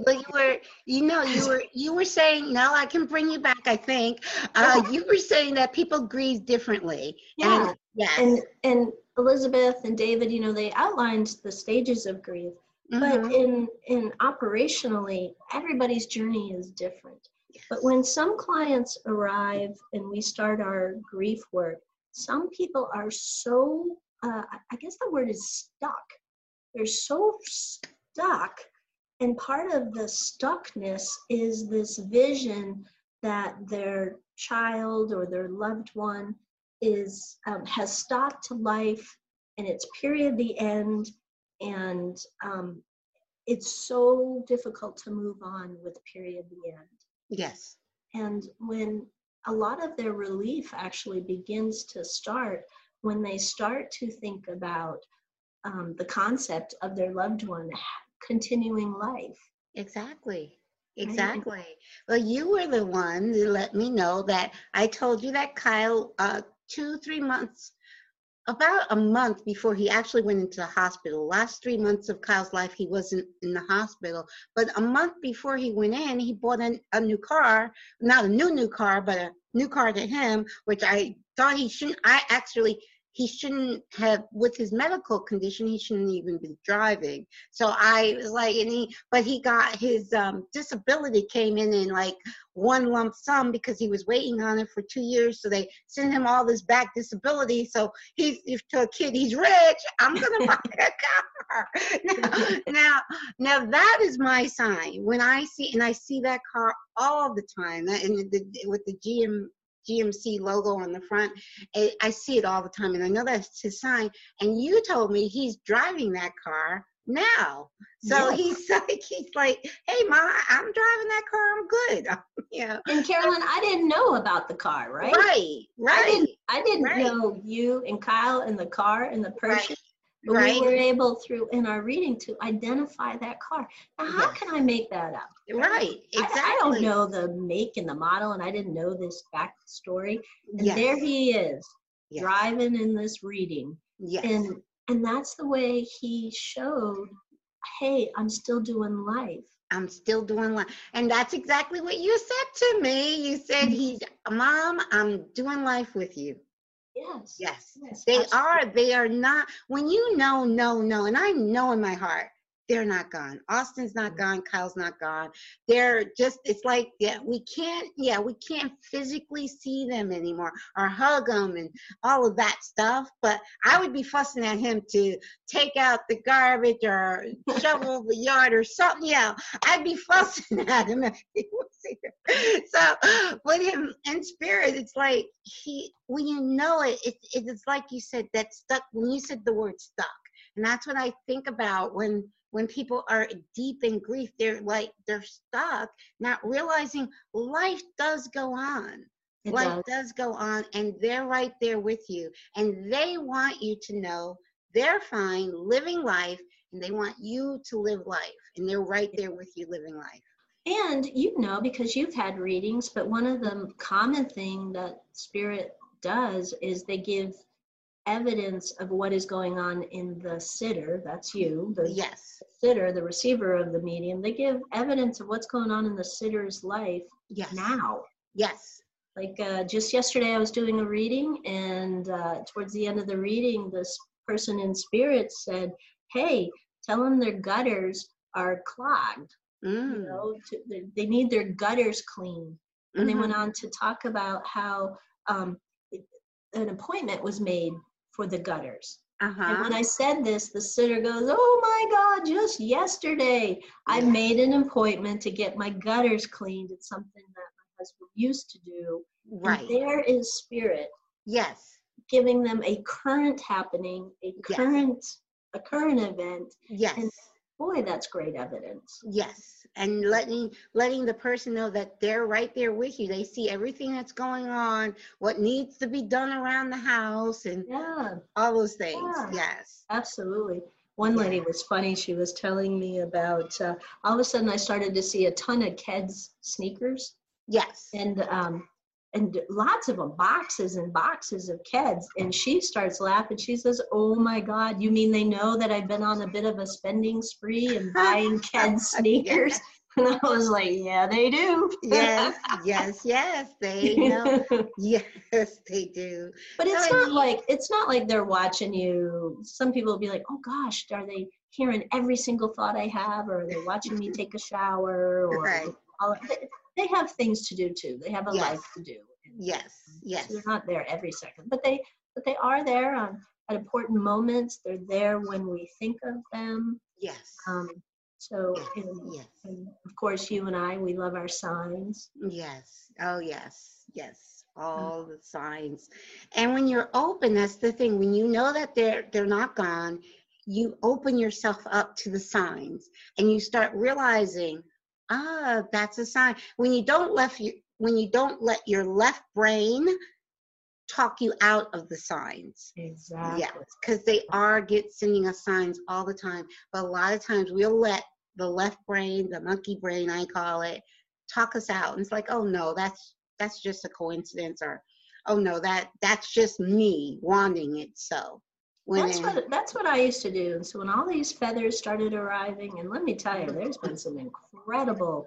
But you were, you know, you were, you were saying. No, I can bring you back. I think uh, you were saying that people grieve differently. yeah, And, yes. and and Elizabeth and David, you know, they outlined the stages of grief. but Mhm. in in operationally everybody's journey is different but when some clients arrive and we start our grief work some people are so uh, i guess the word is stuck they're so stuck and part of the stuckness is this vision that their child or their loved one is um, has stopped life and it's period the end and um, it's so difficult to move on with period the end yes. and when a lot of their relief actually begins to start when they start to think about um, the concept of their loved one continuing life Exactly. Right. Exactly. Well, you were the one that let me know that I told you that Kyle, uh, two, three months, about a month before he actually went into the hospital. Last three months of Kyle's life, he wasn't in the hospital. But a month before he went in, he bought an, a new car, not a new, new car, but a new car to him, which I thought he shouldn't, I actually, he shouldn't have, with his medical condition, he shouldn't even be driving. So I was like, and he, but he got his um, disability came in in like one lump sum because he was waiting on it for two years. So they sent him all this back disability. So he's if to a kid, he's rich. I'm gonna buy a car. now, now, now that is my sign. When I see and I see that car all the time, that- and the, with the GM. GMC logo on the front. I, I see it all the time, and I know that's his sign. And you told me he's driving that car now. So Yes. he's like, he's like, hey, ma, I'm driving that car. I'm good. yeah. and carolyn i didn't know about the car right Right. I Right. didn't, I didn't right. know you and Kyle in the car in the Persian. But Right. we were able through in our reading to identify that car. Now, how Yes. can I make that up? Right. I- Exactly. I, don't know the make and the model, and I didn't know this backstory. And Yes. there he is, yes. driving in this reading, Yes. and and that's the way he showed. Hey, I'm still doing life. I'm still doing life. And that's exactly what you said to me. You said mm-hmm. he's mom, I'm doing life with you. Yes. Yes. yes, They absolutely. are, they are not when you know, no, no, and I know in my heart they're not gone. Austin's not mm-hmm. gone, Kyle's not gone. They're just it's like yeah, we can't yeah, we can't physically see them anymore or hug them and all of that stuff, but I would be fussing at him to take out the garbage or shovel the yard or something. Yeah, I'd be fussing at him if he was here. So with him in spirit, it's like he when you know it, it, it's like you said that stuck when you said the word stuck. And that's what I think about when when people are deep in grief, they're like they're stuck, not realizing life does go on. It life does. does go on and they're right there with you. And they want you to know they're fine living life and they want you to live life. And they're right there with you living life. And you know, because you've had readings, but one of the common thing that spirit does is they give evidence of what is going on in the sitter. That's you, the Yes. sitter, the receiver of the medium. They give evidence of what's going on in the sitter's life Yes. now. Yes. Like uh, just yesterday, I was doing a reading, and uh, towards the end of the reading, this person in spirit said, "Hey, tell them their gutters are clogged. You Mm. know, to, they, they need their gutters cleaned." And they Mhm. went on to talk about how um, an appointment was made for the gutters. And Uh-huh. when I said this, the sitter goes, "Oh my God! Just yesterday, I Yeah. made an appointment to get my gutters cleaned. It's something that my husband used to do." And Right. there is spirit Yes. giving them a current happening, a Yes. current, a current event. Yes. Boy, that's great evidence. Yes, and letting letting the person know that they're right there with you. They see everything that's going on, what needs to be done around the house, and Yeah, all those things. Yeah. Yes. absolutely. One lady was funny. She was telling me about uh, all of a sudden I started to see a ton of Keds sneakers Yes. and um, and lots of them, boxes and boxes of Keds. And she starts laughing. She says, "Oh my God, you mean they know that I've been on a bit of a spending spree and buying Ked sneakers?" And I was like, "Yeah, they do." yes. Yes. Yes. They know. Yes, they do. But it's No, I not mean- like it's not like they're watching you. Some people will be like, "Oh gosh, are they hearing every single thought I have, or are they watching me take a shower?" Or Right. all, they, they have things to do too. They have a Yes. life to do. Yes. Um, yes. So they're not there every second, but they but they are there on at important moments. They're there when we think of them. Yes. Um, so, Yes. and, Yes. and of course, you and I, we love our signs. Yes. Oh, yes. Yes. Mm. All the signs. And when you're open, that's the thing. When you know that they're they're not gone, you open yourself up to the signs and you start realizing, ah, that's a sign. When you don't left you when you don't let your left brain talk you out of the signs. Exactly. Yes, because they are get sending us signs all the time. But a lot of times we'll let the left brain, the monkey brain, I call it, talk us out. And it's like, oh no, that's that's just a coincidence, or oh no, that that's just me wanting it so. That's what that's what I used to do. And so when all these feathers started arriving, and let me tell you, there's been some incredible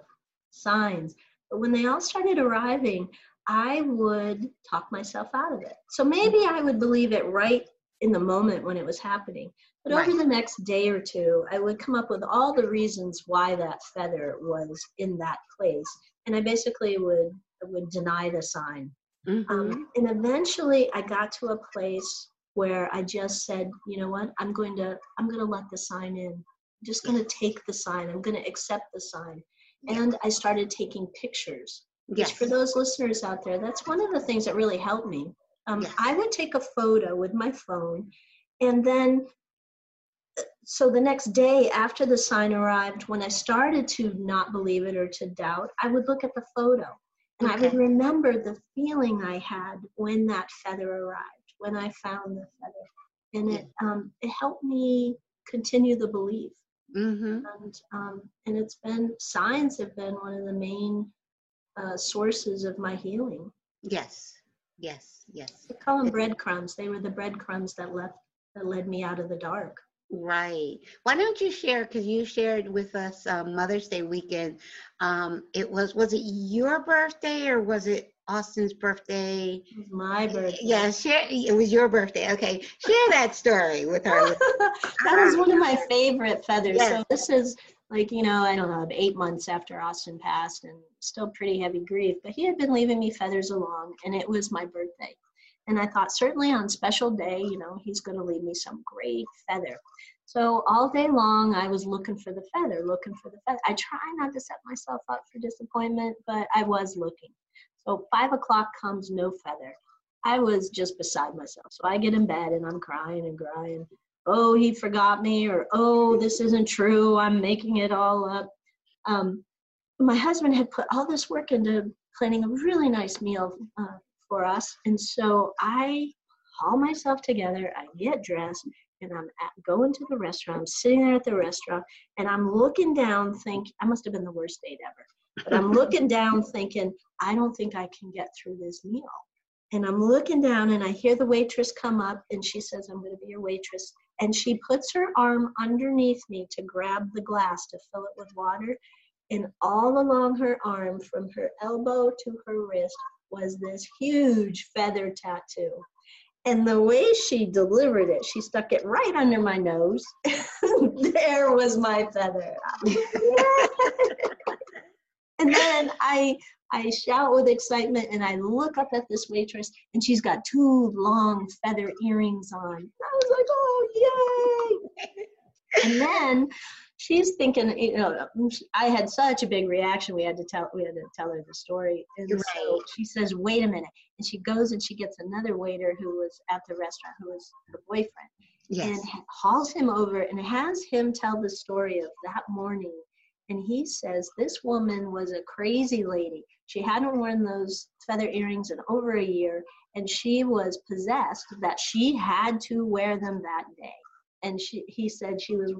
signs. But when they all started arriving, I would talk myself out of it. So maybe I would believe it right in the moment when it was happening. But over the next day or two, I would come up with all the reasons why that feather was in that place. And I basically would would deny the sign. Mhm. Um, and eventually I got to a place where I just said, you know what, I'm going to, I'm going to let the sign in. I'm just going to take the sign. I'm going to accept the sign. And I started taking pictures. Which yes. for those listeners out there, that's one of the things that really helped me. Um, Yes. I would take a photo with my phone, and then, uh, so the next day after the sign arrived, when I started to not believe it or to doubt, I would look at the photo, and I would remember the feeling I had when that feather arrived, when I found the feather. and it um, it helped me continue the belief. Mm-hmm. And um, and it's been signs have been one of the main uh, sources of my healing. Yes. Yes. Yes. I call them breadcrumbs. They were the breadcrumbs that left that led me out of the dark. Right. Why don't you share? Because you shared with us um, Mother's Day weekend. Um, it was was it your birthday or was it Austin's birthday? It was my birthday. Yeah, share. It was your birthday. Okay, share that story with her. that was one of my favorite feathers. Yes. So this is like you know I don't know eight months after Austin passed and still pretty heavy grief. But he had been leaving me feathers along, and it was my birthday. And I thought certainly on special day, you know, he's going to leave me some great feather. So all day long, I was looking for the feather, looking for the feather. I try not to set myself up for disappointment, but I was looking. So five o'clock comes, no feather. I was just beside myself. So I get in bed and I'm crying and crying. Oh, he forgot me, or oh, this isn't true. I'm making it all up. Um, my husband had put all this work into planning a really nice meal uh, for us, and so I haul myself together. I get dressed, and I'm at, going to the restaurant. I'm sitting there at the restaurant, and I'm looking down, think I must have been the worst date ever. But I'm looking down, thinking I don't think I can get through this meal. And I'm looking down, and I hear the waitress come up, and she says, "I'm going to be your waitress." And she puts her arm underneath me to grab the glass to fill it with water. And all along her arm, from her elbow to her wrist, was this huge feather tattoo. And the way she delivered it, she stuck it right under my nose. there was my feather. and then I I shout with excitement and I look up at this waitress and she's got two long feather earrings on. I was like, oh yay! and then she's thinking, you know, I had such a big reaction. We had to tell we had to tell her the story. And so she says, wait a minute. And she goes and she gets another waiter who was at the restaurant who was her boyfriend Yes. and ha- hauls him over and has him tell the story of that morning. And he says this woman was a crazy lady. She hadn't worn those feather earrings in over a year, and she was possessed that she had to wear them that day. And she, he said she was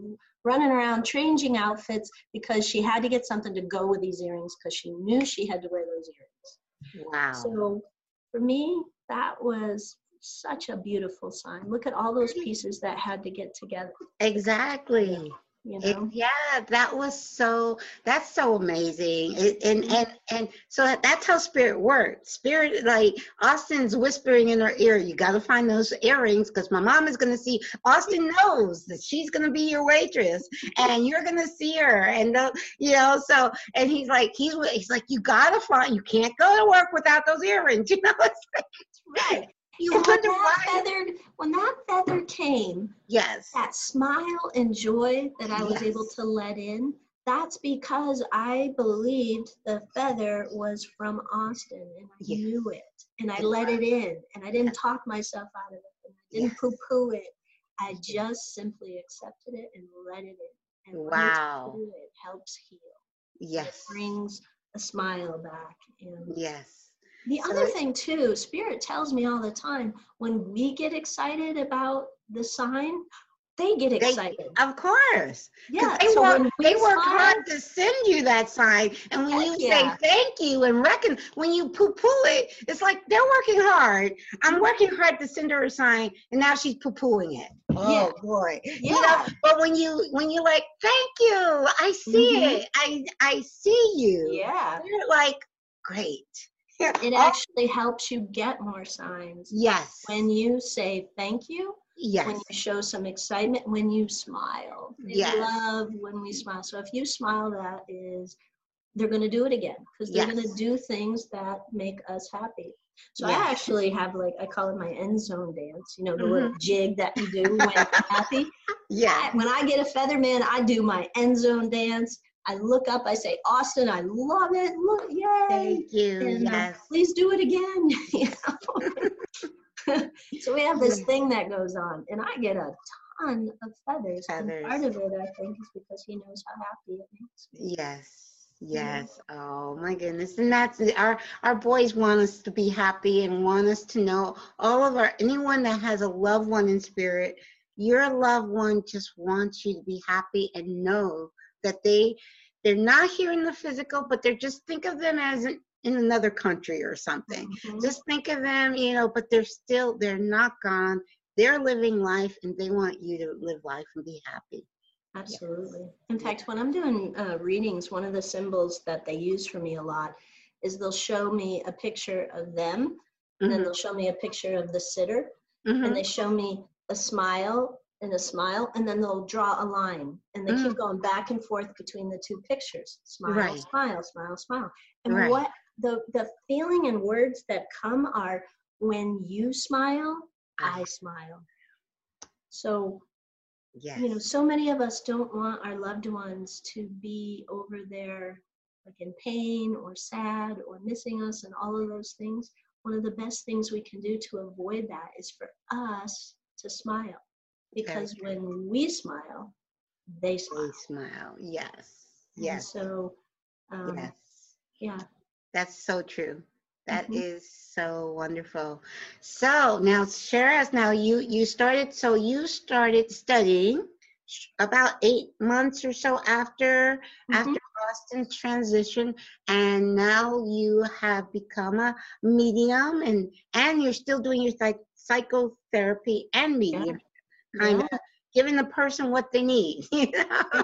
running around changing outfits because she had to get something to go with these earrings because she knew she had to wear those earrings. Wow. So for me, that was such a beautiful sign. Look at all those pieces that had to get together, exactly. You know? yeah, that was so. That's so amazing, It- and and and so that- that's how spirit works. Spirit, like Austin's whispering in her ear, "You got to find those earrings because my mom is going to see." Austin knows that she's going to be your waitress, and you're going to see her, and uh, you know. So, and he's like, he's he's like, you got to find. You can't go to work without those earrings. You know, it's like Right. You And when that find. feather, when that feather came, Yes. that smile and joy that I was able to let in, that's because I believed the feather was from Austin and I Yes. knew it and I let it in and I didn't talk myself out of it and I didn't Yes. poo poo it. I just simply accepted it and let it in. And Wow. it helps heal. Yes. It brings a smile back. And Yes. The So other thing too, Spirit tells me all the time when we get excited about the sign, they get They- excited. Of course. Yeah, They, so work, they we work hard to send you that sign. And when you yeah. say thank you and reckon, when you poo poo it, it's like they're working hard. I'm working hard to send her a sign, and now she's poo pooing it. Oh Yeah. boy. You know, Yeah, but when you when you like, thank you, I see Mhm. it. I I see you. yeah. You're like, great. It Oh, actually helps you get more signs yes. when you say thank you, yes. when you show some excitement, when you smile. They Yes. love when we smile. So if you smile, that is, they're going to do it again because they're going to do things that make us happy. So Yes. I actually have like I call it my end zone dance. You know the little Mm-hmm. jig that you do when you're happy. yes. I- when I get a featherman, I do my end zone dance. I look up, I say, Austin, I love it. Look, yay! Thank you. And uh, yes. please do it again. So we have this thing that goes on, and I get a ton of feathers. And part of it, I think, is because he knows how happy it makes me. Yes. Yes. Oh my goodness. And that's our our boys want us to be happy and want us to know all of our anyone that has a loved one in spirit, your loved one just wants you to be happy and know that they they're not here in the physical, but they're just think of them as in, in another country or something. Mhm. Just think of them, you know, but they're still they're not gone. They're living life and they want you to live life and be happy. Absolutely. In fact, when I'm doing uh, readings, one of the symbols that they use for me a lot is they'll show me a picture of them, and then Mhm, they'll show me a picture of the sitter, mhm. and they show me a smile and a smile, and then they'll draw a line, and they keep mm. going back and forth between the two pictures. Smile, Right. smile, smile, smile. And Right. what the the feeling and words that come are when you smile, I ah. smile. So yes. you know so many of us don't want our loved ones to be over there like in pain or sad or missing us and all of those things one of the best things we can do to avoid that is for us to smile because when we smile they They smile smile. Yes. And Yes. so um, yes. yeah That's so true. That is Mhm. so wonderful. So now share us now you you started so you started studying about eight months or so after Mhm. after Austin's transition and now you have become a medium and and you're still doing your psych- psychotherapy and medium kind Yeah. of giving the person what they need you know?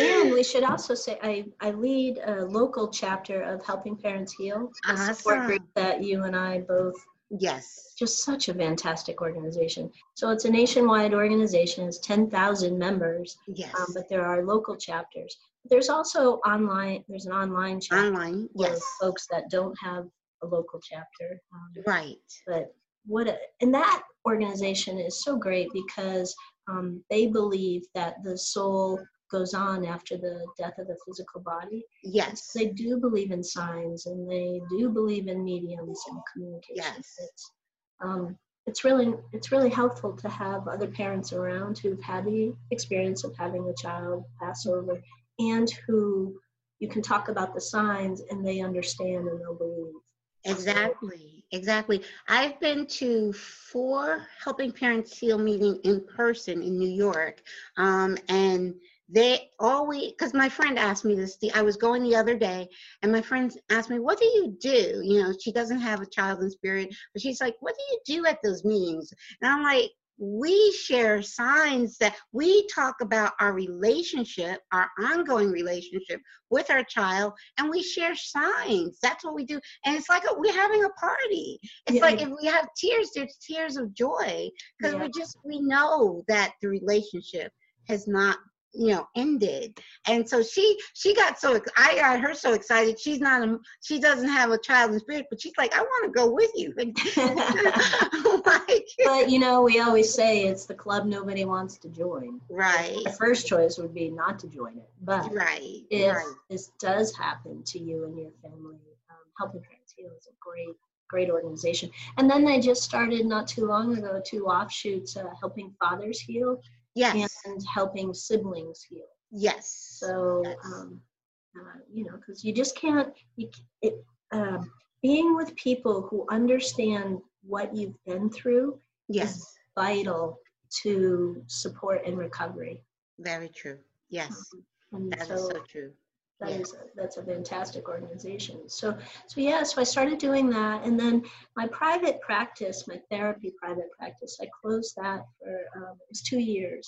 and we should also say I, I lead a local chapter of helping parents heal a support group that you and i both yes just such a fantastic organization. So it's a nationwide organization, it's 10,000 members, yes um, but there are local chapters. There's also online, there's an online chapter online yes folks that don't have a local chapter. Um, right but what, a, and that organization is so great because um, they believe that the soul goes on after the death of the physical body. yes They do believe in signs and they do believe in mediums and communication. Yes. It's, um, it's really it's really helpful to have other parents around who've had the experience of having a child pass over and who you can talk about the signs and they understand and they'll believe. Exactly, exactly. I've been to four Helping Parents Heal meeting in person in New York, um, and they always because my friend asked me this. The, I was going the other day, and my friend asked me, "What do you do?" You know, she doesn't have a child in spirit, but she's like, "What do you do at those meetings?" And I'm like, we share signs that we talk about our relationship, our ongoing relationship with our child, and we share signs. That's what we do. And it's like a, we're having a party. It's Yeah. like if we have tears, there's tears of joy because Yeah. we just, we know that the relationship has not you know ended and so she she got so i got her so excited she's not a she doesn't have a child in spirit but she's like i want to go with you like, but you know, we always say it's the club nobody wants to join. right The first choice would be not to join it. But right if right this does happen to you and your family, um, Helping Parents Heal is a great, great organization. And then they just started not too long ago two offshoots, uh, Helping Fathers Heal yes and Helping Siblings Heal. yes So, Yes. um, uh, you know, because you just can't, you, it, um, being with people who understand what you've been through yes vital to support and recovery. very true yes And that is so so true that yeah. is a, that's a fantastic organization. So so yeah, so I started doing that, and then my private practice, my therapy private practice, I closed that for um, it was two years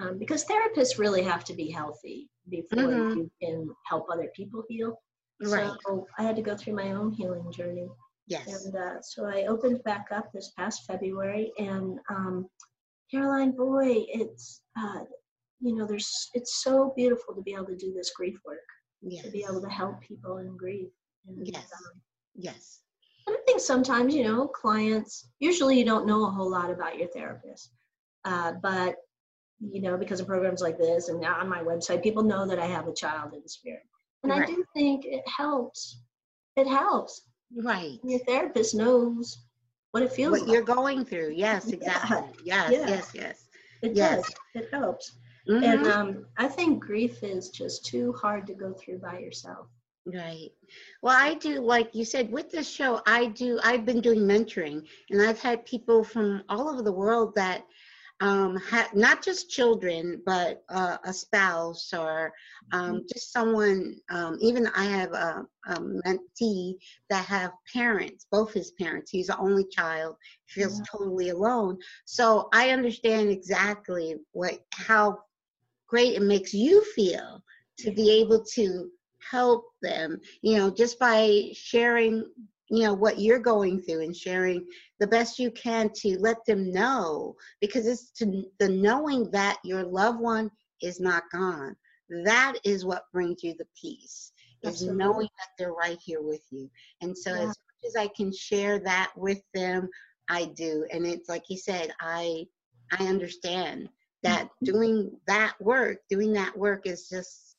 um, because therapists really have to be healthy before Mhm. you can help other people heal. right So I had to go through my own healing journey. yes And uh, so I opened back up this past February, and um, Caroline, boy, it's uh, you know, there's it's so beautiful to be able to do this grief work, yes to be able to help people in grief. Yes. yes and I think sometimes, you know, clients usually you don't know a whole lot about your therapist, uh, but you know, because of programs like this and now on my website, people know that I have a child in spirit, and I do think it helps. It helps right your therapist knows what it feels what like. you're going through yes Yeah. exactly yes Yeah. yes yes It yes. does. It helps. Mhm. And um, I think grief is just too hard to go through by yourself. Right. Well, I do, like you said, with this show, I do, I've been doing mentoring and I've had people from all over the world that um, ha- not just children, but uh, a spouse or um, Mm-hmm. just someone. Um, even I have a, a mentee that have parents, both his parents. He's the only child, feels Yeah. totally alone. So I understand exactly what how great it makes you feel to be able to help them. You know, just by sharing you know what you're going through and sharing the best you can to let them know because it's to the knowing that your loved one is not gone that is what brings you the peace is Absolutely. knowing that they're right here with you and so Yeah. as much as i can share that with them i do and it's like you said i i understand that doing that work doing that work is just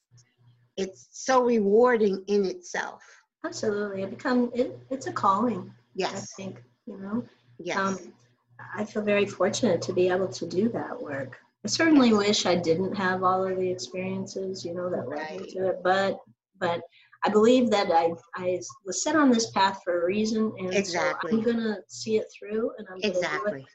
it's so rewarding in itself Absolutely. It become it, it's a calling, Yes. I think, you know. yes Um, I feel very fortunate to be able to do that work. I certainly wish I didn't have all of the experiences, you know, that led me to it, but but I believe that I I was set on this path for a reason, and Exactly. so I'm gonna see it through, and I'm gonna do exactly it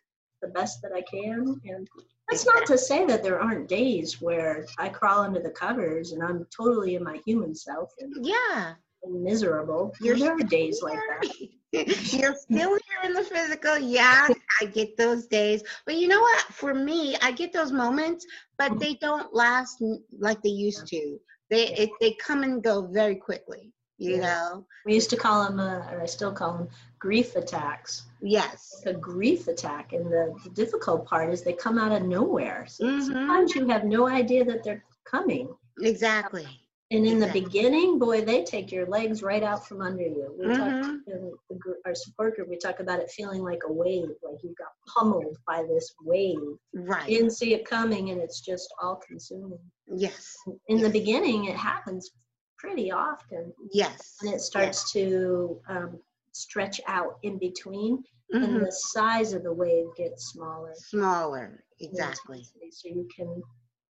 the best that I can. And that's not to say that there aren't days where I crawl under the covers and I'm totally in my human self and, yeah and miserable. You're there are days like that. You're still here in the physical. Yeah, I get those days. But you know what? For me, I get those moments, but they don't last like they used to. They it, they come and go very quickly. You Yeah. know? We used to call them, uh, or I still call them, grief attacks. Yes. A grief attack, and the, the difficult part is they come out of nowhere. So Mhm. sometimes you have no idea that they're coming. Exactly. And in the beginning, boy, they take your legs right out from under you. We talk Mhm. in the, our support group, we talk about it feeling like a wave, like you got pummeled by this wave. Right. You didn't see it coming, and it's just all consuming. yes. In the beginning, it happens pretty often, Yes. and it starts to um, stretch out in between, and Mhm. the size of the wave gets smaller. Smaller. Exactly. So you can,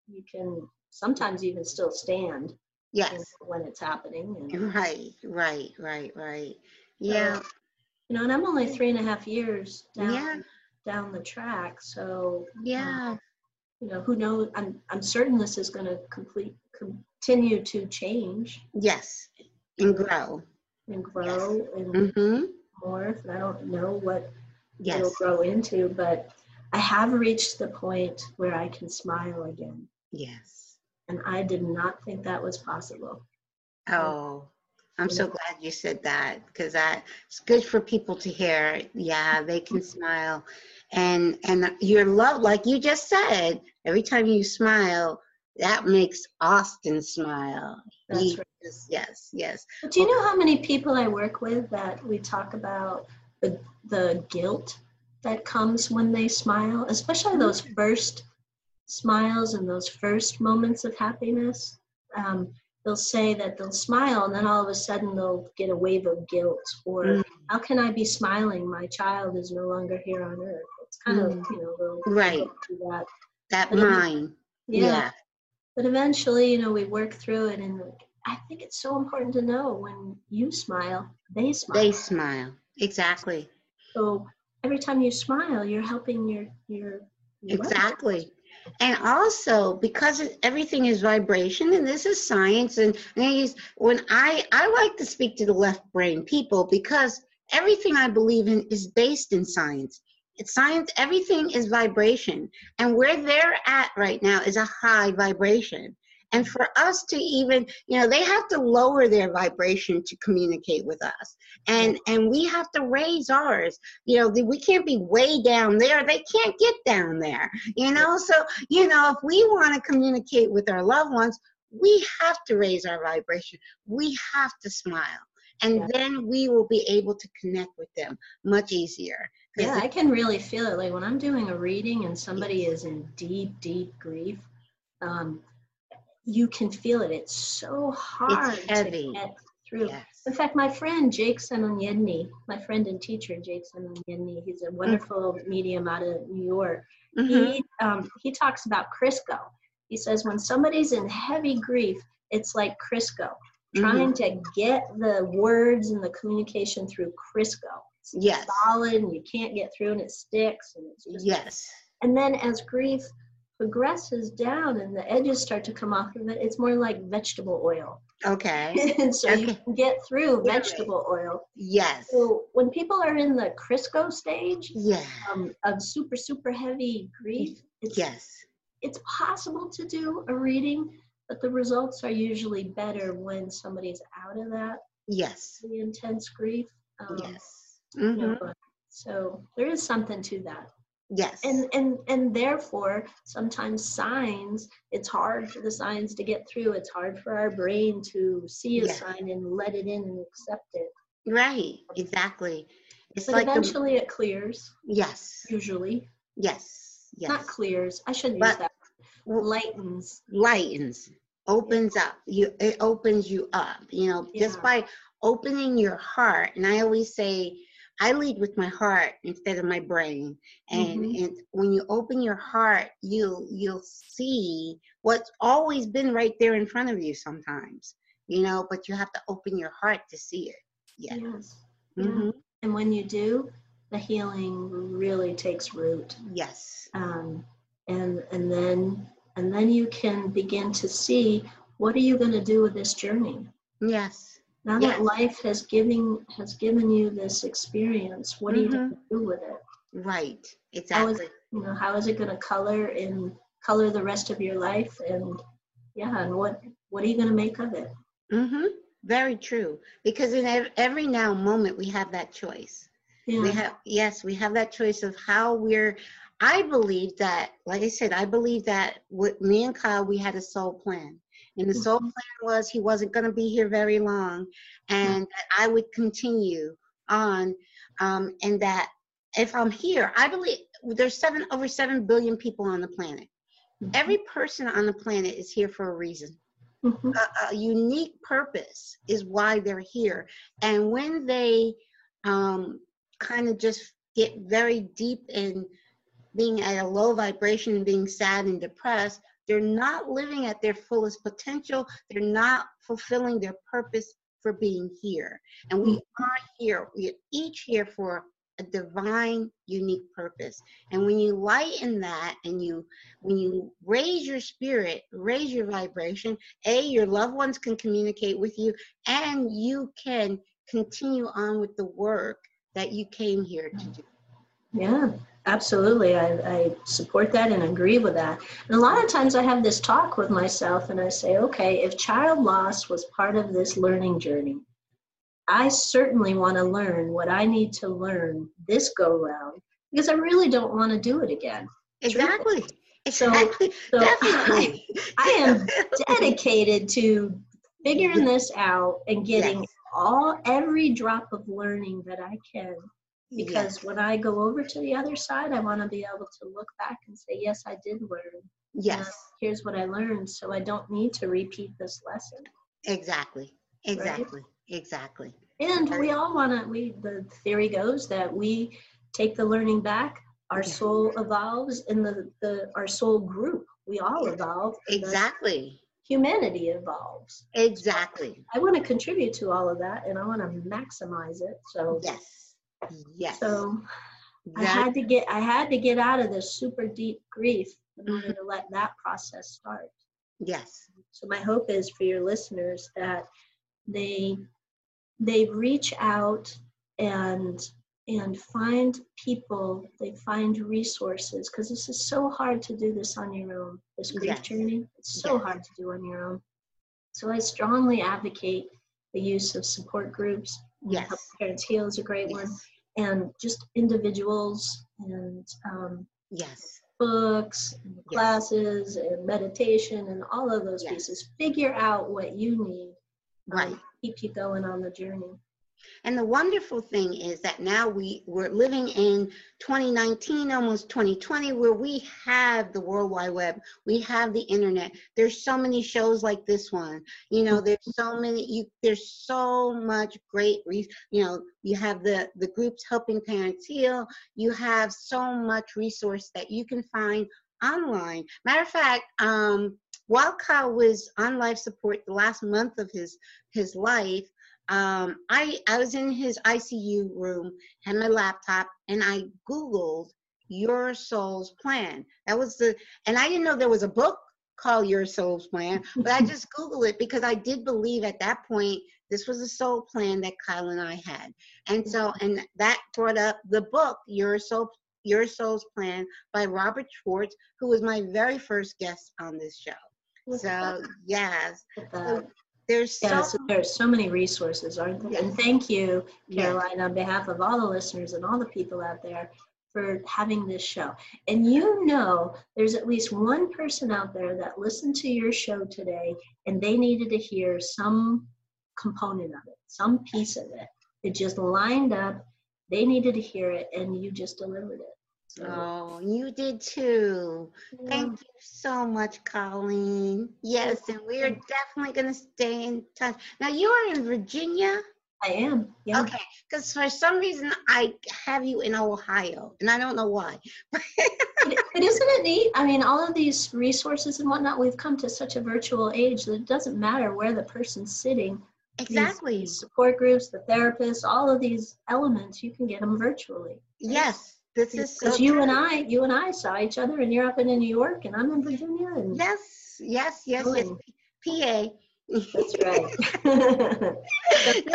you can sometimes even still stand Yes. when it's happening. And, Right. Right. Right. Right. Yeah. you know, and I'm only three and a half years down Yeah. down the track, so Yeah. you know, who knows? I'm I'm certain this is going to complete continue to change Yes. And grow. And grow and Mm-hmm. morph. And I don't know what it'll grow into, but I have reached the point where I can smile again, Yes. and I did not think that was possible. Oh, I'm so glad you said that because that it's good for people to hear. Yeah, they can smile, and and your love, like you just said, every time you smile, that makes Austin smile. That's right. just- yes, yes. But do you know how many people I work with that we talk about the the guilt that comes when they smile, especially those first smiles and those first moments of happiness? Um, they'll say that they'll smile and then all of a sudden they'll get a wave of guilt or Mm. how can I be smiling? My child is no longer here on earth. It's kind of, Mm. you know, Right. that. That mine. Yeah. Yeah. But eventually, you know, we work through it and I think it's so important to know when you smile, they smile. They smile. Exactly. So every time you smile, you're helping your your, your Exactly. And also because everything is vibration, and this is science, and, and I use- when I I like to speak to the left brain people because everything I believe in is based in science. It's science. Everything is vibration, and where they're at right now is a high vibration. And for us to even, you know, they have to lower their vibration to communicate with us, and and we have to raise ours. You know, we can't be way down there. They can't get down there you know so you know if we want to communicate with our loved ones we have to raise our vibration we have to smile and then we will be able to connect with them much easier Yeah, I can really feel it. Like when I'm doing a reading and somebody is in deep, deep grief, um, you can feel it. It's so hard it's heavy. to get through. yes In fact, my friend Jake Samoyedny, my friend and teacher Jake Samoyedny, he's a wonderful medium out of New York. Mhm. He um, he talks about Crisco. He says when somebody's in heavy grief, it's like Crisco. trying to get the words and the communication through Crisco. Yes. solid and you can't get through and it sticks and it's just Yes. and then as grief progresses down and the edges start to come off of it, it's more like vegetable oil. Okay. and so you can get through vegetable oil. Yes. So when people are in the Crisco stage Yeah. um, of super, super heavy grief, it's, Yes. it's possible to do a reading, but the results are usually better when somebody's out of that Yes. really intense grief. Um, Yes. You hmm know, so there is something to that. Yes. and and and therefore sometimes signs it's hard for the signs to get through it's hard for our brain to see a Yeah. sign and let it in and accept it right. Exactly. It's but like the, eventually it clears yes. usually Yes. Yes. not clears i shouldn't But- use that lightens lightens opens up you it opens you up you know just by opening your heart and i always say i lead with my heart instead of my brain. And Mhm. and when you open your heart you you'll see what's always been right there in front of you sometimes you know but you have to open your heart to see it. Yeah yes. Yeah. hmm and when you do the healing really takes root. Yes. Um, and and then and then you can begin to see what are you going to do with this journey? Yes Now Yes. that life has given has given you this experience, what are you going to do with it? right How is you know how is it going to color and color the rest of your life? And yeah, and what what are you going to make of it? Mm-hmm. Very true. Because in every now moment we have that choice. Yeah, We have yes, we have that choice of how we're. I believe that, like I said, I believe that with me and Kyle, we had a soul plan, and the soul Mhm. plan was he wasn't going to be here very long, and that I would continue on, um, and that if I'm here, I believe there's seven over seven billion people on the planet. Mhm. Every person on the planet is here for a reason Mhm. a, a unique purpose is why they're here. And when they um, kind of just get very deep in being at a low vibration and being sad and depressed, they're not living at their fullest potential. They're not fulfilling their purpose for being here. And we are here. We are each here for a divine, unique purpose. And when you lighten that and you when you raise your spirit, raise your vibration, a your loved ones can communicate with you and you can continue on with the work that you came here to do. yeah, absolutely. I, I support that and agree with that. And a lot of times I have this talk with myself, and I say, okay, if child loss was part of this learning journey, I certainly want to learn what I need to learn this go round because I really don't want to do it again. Exactly. So- Exactly. So Definitely. I am dedicated to figuring this out and getting Yes. all every drop of learning that I can because when I go over to the other side, I want to be able to look back and say, yes, I did learn. yes. Uh, here's what I learned, so I don't need to repeat this lesson. Exactly. Exactly. Exactly. And we all want to. We the theory goes that we take the learning back. Our Yeah. soul evolves, and the, the our soul group. We all evolve. Exactly. Humanity evolves. Exactly. I want to contribute to all of that, and I want to maximize it. So Yes. Yes. so I had to get I had to get out of this super deep grief in order Mhm. to let that process start. yes. So my hope is for your listeners that they they reach out and and find people, they find resources because this is so hard to do this on your own. This grief Yes. journey, it's so Yes. hard to do on your own. So I strongly advocate the use of support groups. Yes. Parents Heal is a great one and just individuals and um, Yes. books and Yes. classes and meditation and all of those Yes. pieces figure out what you need um, Right. keep you going on the journey And the wonderful thing is that now we we're living in 2019, almost 2020, where we have the World Wide Web, we have the internet. There's so many shows like this one. You know, there's so many. You there's so much great. Re- you know, you have the the groups helping parents heal. You have so much resource that you can find online. Matter of fact, um, while Kyle was on life support the last month of his his life, um, I I was in his ICU room, had my laptop, and I Googled your soul's plan. That was the, and I didn't know there was a book called Your Soul's Plan, but I just Googled it because I did believe at that point this was a soul plan that Kyle and I had. And so, and that brought up the book, Your Soul Your Soul's Plan by Robert Schwartz, who was my very first guest on this show. So yes, so there's Yeah, so so there's so many resources, aren't there? And thank you, Yes. Caroline, on behalf of all the listeners and all the people out there for having this show. And you know, there's at least one person out there that listened to your show today and they needed to hear some component of it, some piece of it. It just lined up. They needed to hear it and you just delivered it. So, Oh, you did too. Thank you so much, Colleen. Yes, and we are definitely going to stay in touch. Now, you are in Virginia? I am. Yeah. Okay, because for some reason I have you in Ohio, and I don't know why. But but isn't it neat? I mean, all of these resources and whatnot, we've come to such a virtual age that it doesn't matter where the person's sitting. Exactly. These support groups, the therapists, all of these elements, you can get them virtually. Yes, this is so Because you true. and I, you and I saw each other, and you're up in New York, and I'm in Virginia, and Yes, yes, yes, yes. PA. that's right.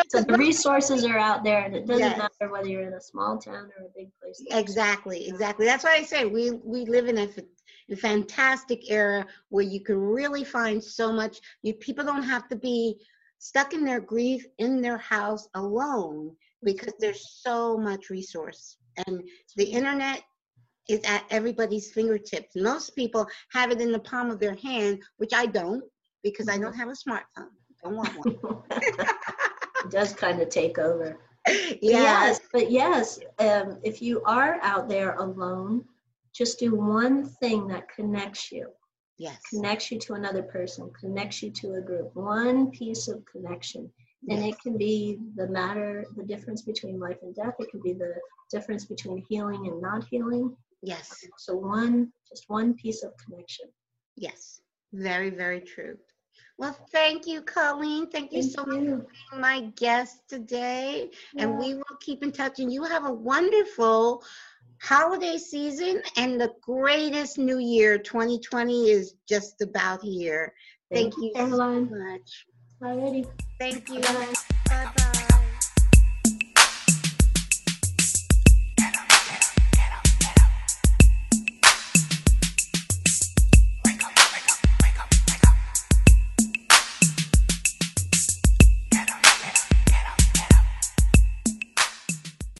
So the resources are out there, and it doesn't Yes. matter whether you're in a small town or a big place. Exactly, exactly. That's why I say we we live in a fantastic era where you can really find so much. You people don't have to be stuck in their grief in their house alone because there's so much resource and the internet is at everybody's fingertips. Most people have it in the palm of their hand, which I don't because I don't have a smartphone. Don't want one. it does kind of take over. yes. Yes, but yes, um, if you are out there alone, just do one thing that connects you, Yes. connects you to another person, connects you to a group, one piece of connection. And it can be the matter, the difference between life and death. It can be the difference between healing and not healing. Yes. So one, just one piece of connection. Yes, very, very true. Well, thank you, Colleen. Thank you Thank so much for being my guest today. And we will keep in touch. And you have a wonderful holiday season and the greatest new year. 2020 is just about here. Thank you so much. Alrighty. Thank you. Bye. Bye.